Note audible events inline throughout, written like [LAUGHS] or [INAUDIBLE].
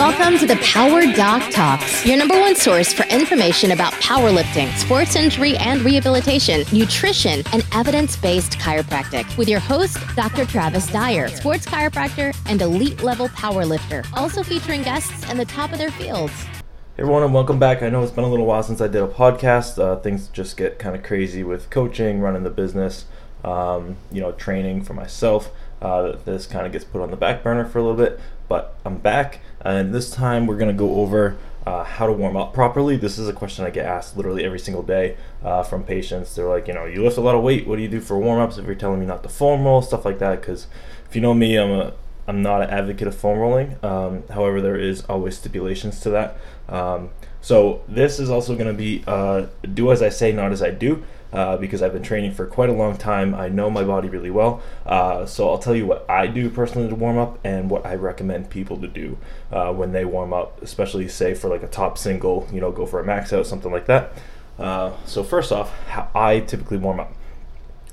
Welcome to the Power Doc Talks, your number one source for information about powerlifting, sports injury and rehabilitation, nutrition, and evidence based chiropractic. With your host, Dr. Travis Dyer, sports chiropractor and elite level powerlifter, also featuring guests in the top of their fields. Hey everyone, and welcome back. I know it's been a little while since I did a podcast. Uh, things just get kind of crazy with coaching, running the business, um, you know, training for myself. Uh, this kind of gets put on the back burner for a little bit, but I'm back, and this time we're going to go over uh, how to warm up properly. This is a question I get asked literally every single day uh, from patients. They're like, you know, you lift a lot of weight. What do you do for warm ups? If you're telling me not to foam roll, stuff like that. Because if you know me, I'm a I'm not an advocate of foam rolling. Um, however, there is always stipulations to that. Um, so this is also going to be uh, do as I say, not as I do uh, because I've been training for quite a long time. I know my body really well. Uh, so I'll tell you what I do personally to warm up and what I recommend people to do uh, when they warm up, especially say for like a top single, you know, go for a max out, something like that. Uh, so first off, how I typically warm up.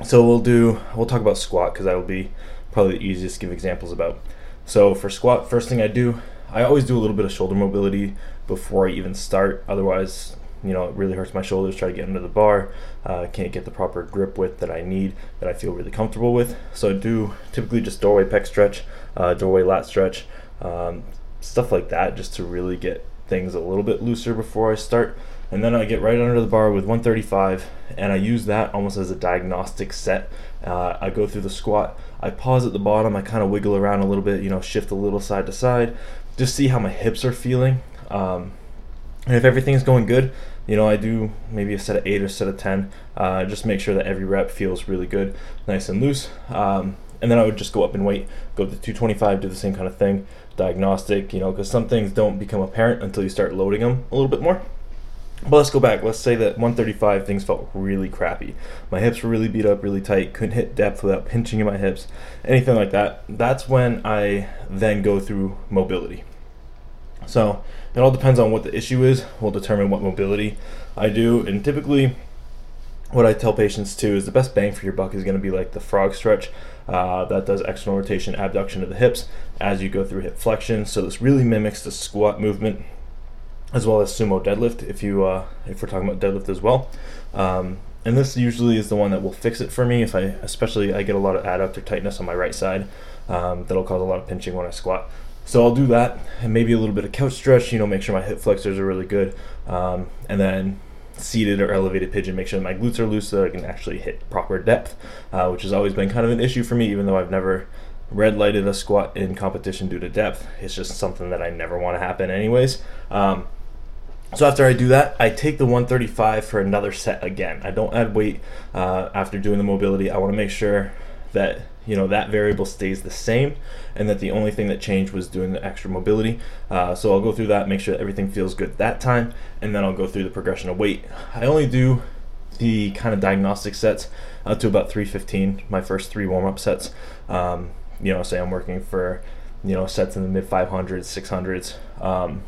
So we'll do, we'll talk about squat because that will be probably the easiest to give examples about. So for squat, first thing I do, I always do a little bit of shoulder mobility before I even start. Otherwise, you know, it really hurts my shoulders. Try to get under the bar. Uh, can't get the proper grip width that I need, that I feel really comfortable with. So I do typically just doorway pec stretch, uh, doorway lat stretch, um, stuff like that, just to really get things a little bit looser before I start. And then I get right under the bar with 135, and I use that almost as a diagnostic set. Uh, I go through the squat. I pause at the bottom. I kind of wiggle around a little bit, you know, shift a little side to side, just see how my hips are feeling. Um, and if everything's going good, you know, I do maybe a set of eight or set of 10. Uh, just make sure that every rep feels really good, nice and loose. Um, and then I would just go up and weight, go to 225, do the same kind of thing, diagnostic, you know, because some things don't become apparent until you start loading them a little bit more. But let's go back. Let's say that 135 things felt really crappy. My hips were really beat up, really tight, couldn't hit depth without pinching in my hips, anything like that. That's when I then go through mobility. So it all depends on what the issue is. Will determine what mobility I do, and typically, what I tell patients too is the best bang for your buck is going to be like the frog stretch. Uh, that does external rotation, abduction of the hips as you go through hip flexion. So this really mimics the squat movement as well as sumo deadlift if you uh, if we're talking about deadlift as well. Um, and this usually is the one that will fix it for me if I especially I get a lot of adductor tightness on my right side um, that'll cause a lot of pinching when I squat. So I'll do that and maybe a little bit of couch stretch, you know, make sure my hip flexors are really good. Um, and then seated or elevated pigeon, make sure my glutes are loose so I can actually hit proper depth, uh, which has always been kind of an issue for me, even though I've never red lighted a squat in competition due to depth. It's just something that I never want to happen, anyways. Um, so after I do that, I take the 135 for another set again. I don't add weight uh, after doing the mobility. I want to make sure that you know that variable stays the same and that the only thing that changed was doing the extra mobility uh, so i'll go through that make sure everything feels good that time and then i'll go through the progression of weight i only do the kind of diagnostic sets up to about 315 my first three warm-up sets um, you know say i'm working for you know sets in the mid 500s 600s um,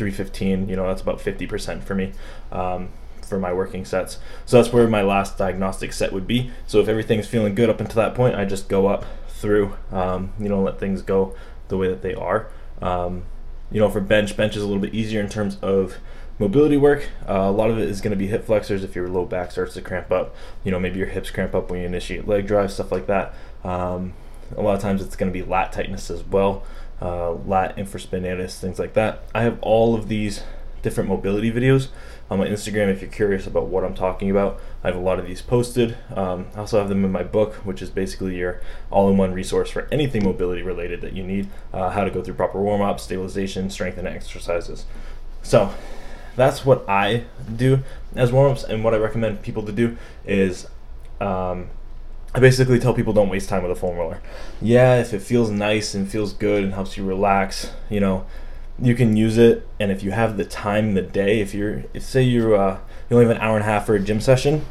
315 you know that's about 50% for me um, for my working sets. So that's where my last diagnostic set would be. So if everything's feeling good up until that point, I just go up through, um, you know, let things go the way that they are. Um, you know, for bench, bench is a little bit easier in terms of mobility work. Uh, a lot of it is going to be hip flexors if your low back starts to cramp up. You know, maybe your hips cramp up when you initiate leg drive, stuff like that. Um, a lot of times it's going to be lat tightness as well, uh, lat infraspinatus, things like that. I have all of these different mobility videos on my Instagram if you're curious about what I'm talking about. I have a lot of these posted. Um, I also have them in my book, which is basically your all in one resource for anything mobility related that you need uh, how to go through proper warm up, stabilization, strength, and exercises. So that's what I do as warm ups, and what I recommend people to do is. Um, I basically tell people don't waste time with a foam roller. Yeah, if it feels nice and feels good and helps you relax, you know, you can use it. And if you have the time in the day if you're if say you uh, you only have an hour and a half for a gym session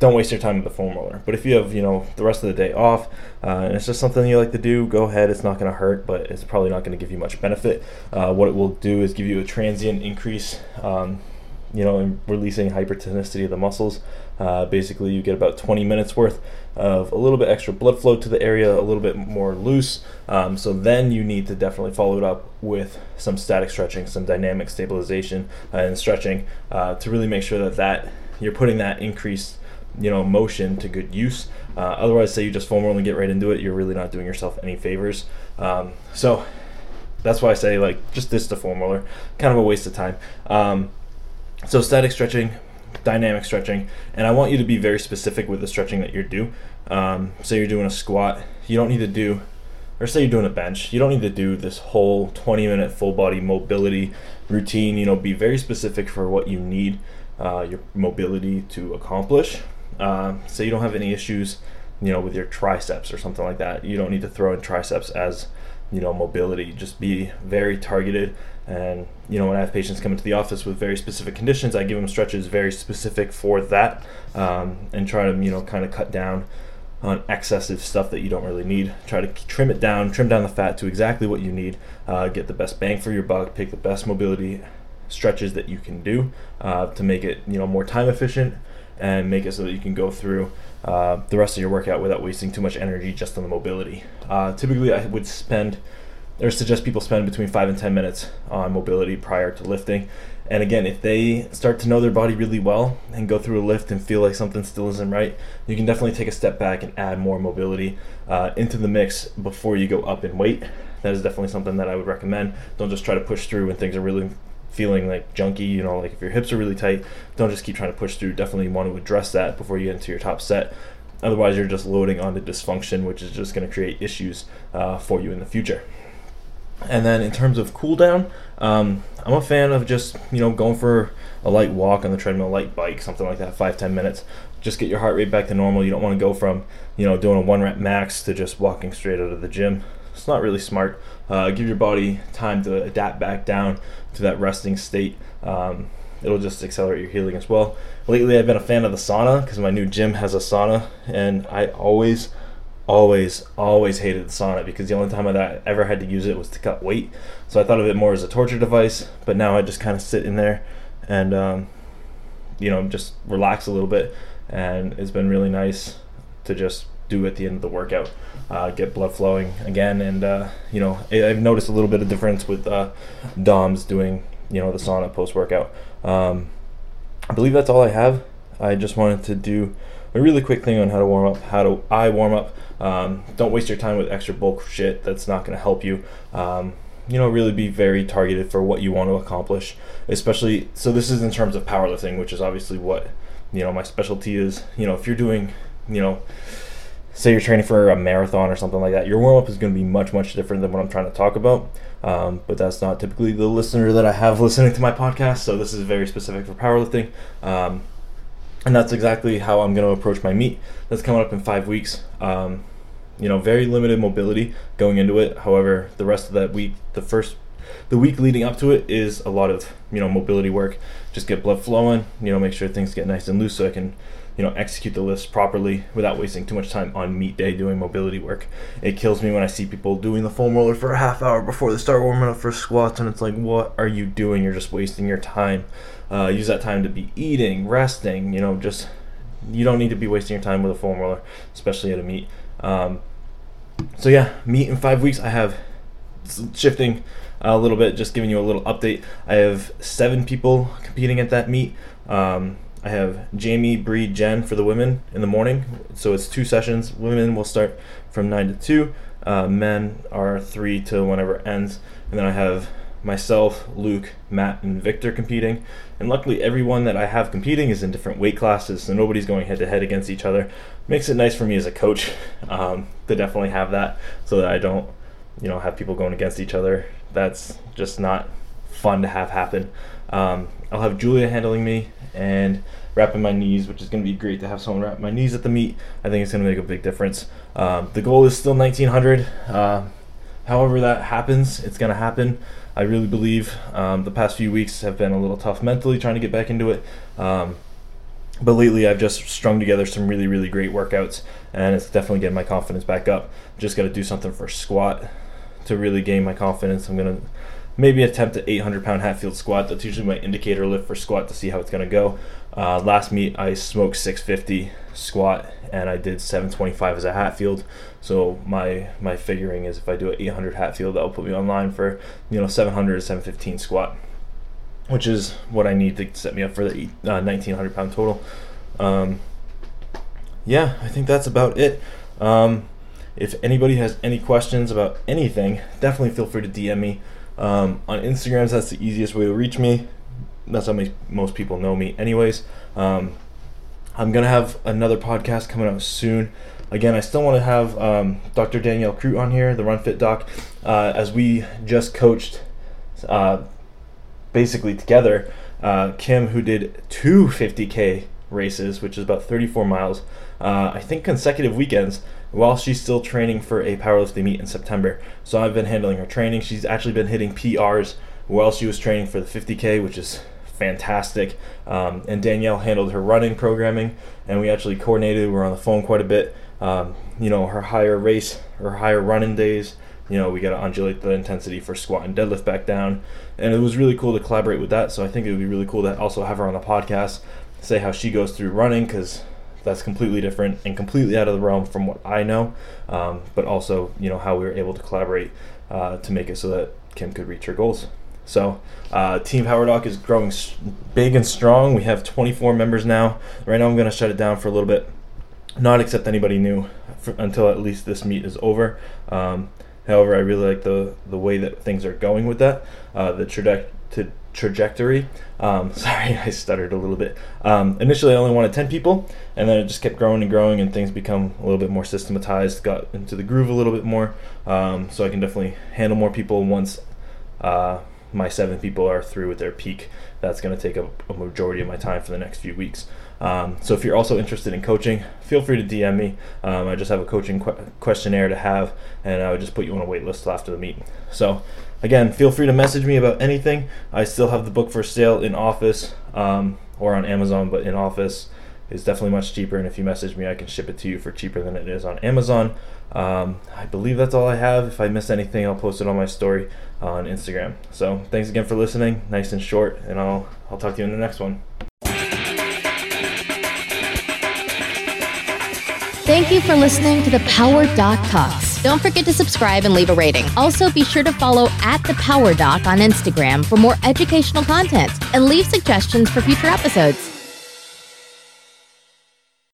don't waste your time with the foam roller. But if you have you know the rest of the day off uh, and it's just something you like to do go ahead. It's not going to hurt but it's probably not going to give you much benefit. Uh, what it will do is give you a transient increase um, you know, releasing hypertonicity of the muscles. Uh, basically, you get about 20 minutes worth of a little bit extra blood flow to the area, a little bit more loose. Um, so then you need to definitely follow it up with some static stretching, some dynamic stabilization uh, and stretching uh, to really make sure that that you're putting that increased you know motion to good use. Uh, otherwise, say you just foam roll and get right into it, you're really not doing yourself any favors. Um, so that's why I say like just this to foam roller, kind of a waste of time. Um, so static stretching, dynamic stretching, and I want you to be very specific with the stretching that you're do. Um, say you're doing a squat, you don't need to do, or say you're doing a bench, you don't need to do this whole 20 minute full body mobility routine. You know, be very specific for what you need uh, your mobility to accomplish. Um, so you don't have any issues, you know, with your triceps or something like that. You don't need to throw in triceps as you know mobility just be very targeted. And you know when i have patients come into the office with very specific conditions i give them stretches very specific for that um, and try to you know kind of cut down on excessive stuff that you don't really need. Try to trim it down trim down the fat to exactly what you need. Uh, get the best bang for your buck pick the best mobility stretches that you can do uh, to make it you know more time efficient and make it so that you can go through uh, the rest of your workout without wasting too much energy just on the mobility. Uh, typically, I would spend or suggest people spend between five and 10 minutes on mobility prior to lifting. And again, if they start to know their body really well and go through a lift and feel like something still isn't right, you can definitely take a step back and add more mobility uh, into the mix before you go up in weight. That is definitely something that I would recommend. Don't just try to push through when things are really feeling like junky, you know, like if your hips are really tight, don't just keep trying to push through. Definitely want to address that before you get into your top set. Otherwise, you're just loading onto dysfunction, which is just going to create issues uh, for you in the future. And then in terms of cool down, um, I'm a fan of just you know going for a light walk on the treadmill, light bike, something like that, five ten minutes. Just get your heart rate back to normal. You don't want to go from you know doing a one rep max to just walking straight out of the gym. It's not really smart. Uh, give your body time to adapt back down to that resting state. Um, it'll just accelerate your healing as well. Lately, I've been a fan of the sauna because my new gym has a sauna, and I always, always, always hated the sauna because the only time I ever had to use it was to cut weight. So I thought of it more as a torture device, but now I just kind of sit in there and, um, you know, just relax a little bit, and it's been really nice to just do at the end of the workout. Uh, get blood flowing again, and uh, you know I've noticed a little bit of difference with uh, DOMs doing you know the sauna post workout. Um, I believe that's all I have. I just wanted to do a really quick thing on how to warm up. How do I warm up? Um, don't waste your time with extra bulk shit that's not going to help you. Um, you know, really be very targeted for what you want to accomplish. Especially, so this is in terms of powerlifting, which is obviously what you know my specialty is. You know, if you're doing, you know say you're training for a marathon or something like that, your warm up is going to be much, much different than what I'm trying to talk about. Um, but that's not typically the listener that I have [LAUGHS] listening to my podcast. So this is very specific for powerlifting. Um, and that's exactly how I'm going to approach my meet that's coming up in five weeks. Um, you know, very limited mobility going into it. However, the rest of that week, the first, the week leading up to it is a lot of, you know, mobility work. Just get blood flowing, you know, make sure things get nice and loose so I can you know execute the lifts properly without wasting too much time on meet day doing mobility work. It kills me when I see people doing the foam roller for a half hour before they start warming up for squats, and it's like, what are you doing? You're just wasting your time. Uh, use that time to be eating, resting. You know, just you don't need to be wasting your time with a foam roller, especially at a meet. Um, so yeah, meet in five weeks. I have shifting a little bit, just giving you a little update. I have seven people competing at that meet. Um, I have Jamie, Bree, Jen for the women in the morning. So it's two sessions. Women will start from 9 to 2. Uh, men are 3 to whenever ends. And then I have myself, Luke, Matt, and Victor competing. And luckily, everyone that I have competing is in different weight classes, so nobody's going head to head against each other. Makes it nice for me as a coach [LAUGHS] um, to definitely have that so that I don't, you know, have people going against each other. That's just not fun to have happen. Um, I'll have Julia handling me and wrapping my knees, which is going to be great to have someone wrap my knees at the meet. I think it's going to make a big difference. Um, the goal is still 1900. Uh, however that happens, it's going to happen. I really believe um, the past few weeks have been a little tough mentally trying to get back into it. Um, but lately, I've just strung together some really, really great workouts, and it's definitely getting my confidence back up. Just got to do something for squat to really gain my confidence. I'm to maybe attempt an 800 pound Hatfield squat. That's usually my indicator lift for squat to see how it's to go. Uh, last meet, I smoked 650 squat and I did 725 as a Hatfield. So my my figuring is if I do an 800 Hatfield, that will put me online for you know 700 to 715 squat, which is what I need to set me up for the uh, 1900 pound total. Um, yeah, I think that's about it. Um, if anybody has any questions about anything, definitely feel free to DM me. Um, on Instagrams, that's the easiest way to reach me. That's how most people know me, anyways. Um, I'm gonna have another podcast coming out soon. Again, I still want to have um, Dr. Danielle Crute on here, the Run Fit Doc, uh, as we just coached uh, basically together. Uh, Kim, who did two 50k races, which is about 34 miles, uh, I think consecutive weekends, while she's still training for a powerlifting meet in September. So I've been handling her training. She's actually been hitting PRs while she was training for the 50k, which is fantastic. Um, and Danielle handled her running programming, and we actually coordinated. We were on the phone quite a bit. Um, you know, her higher race, her higher running days. You know, we got to undulate the intensity for squat and deadlift back down, and it was really cool to collaborate with that. So I think it would be really cool to also have her on the podcast, say how she goes through running, because that's completely different and completely out of the realm from what I know. Um, but also, you know, how we were able to collaborate uh, to make it so that Kim could reach her goals. So, uh, Team Power Doc is growing big and strong. We have 24 members now. Right now, I'm going to shut it down for a little bit, not accept anybody new for, until at least this meet is over. Um, however, I really like the the way that things are going with that. Uh, the trajectory trajectory. Um, [LAUGHS] sorry, I stuttered a little bit. Um, initially, I only wanted 10 people, and then it just kept growing and growing, and things become a little bit more systematized, got into the groove a little bit more. Um, so I can definitely handle more people once uh, my seven people are through with their peak. That's going to take up a, majority of my time for the next few weeks. Um, so if you're also interested in coaching, feel free to DM me. Um, I just have a coaching qu- questionnaire to have, and I would just put you on a wait list after the meeting. So again, feel free to message me about anything. I still have the book for sale in office um, or on Amazon, but in office is definitely much cheaper. And if you message me, I can ship it to you for cheaper than it is on Amazon. Um, I believe that's all I have. If I miss anything, I'll post it on my story on Instagram. So thanks again for listening. Nice and short, and I'll I'll talk to you in the next one. Thank you for listening to the Power Doc Talks. Don't forget to subscribe and leave a rating. Also, be sure to follow at the Power Doc on Instagram for more educational content and leave suggestions for future episodes.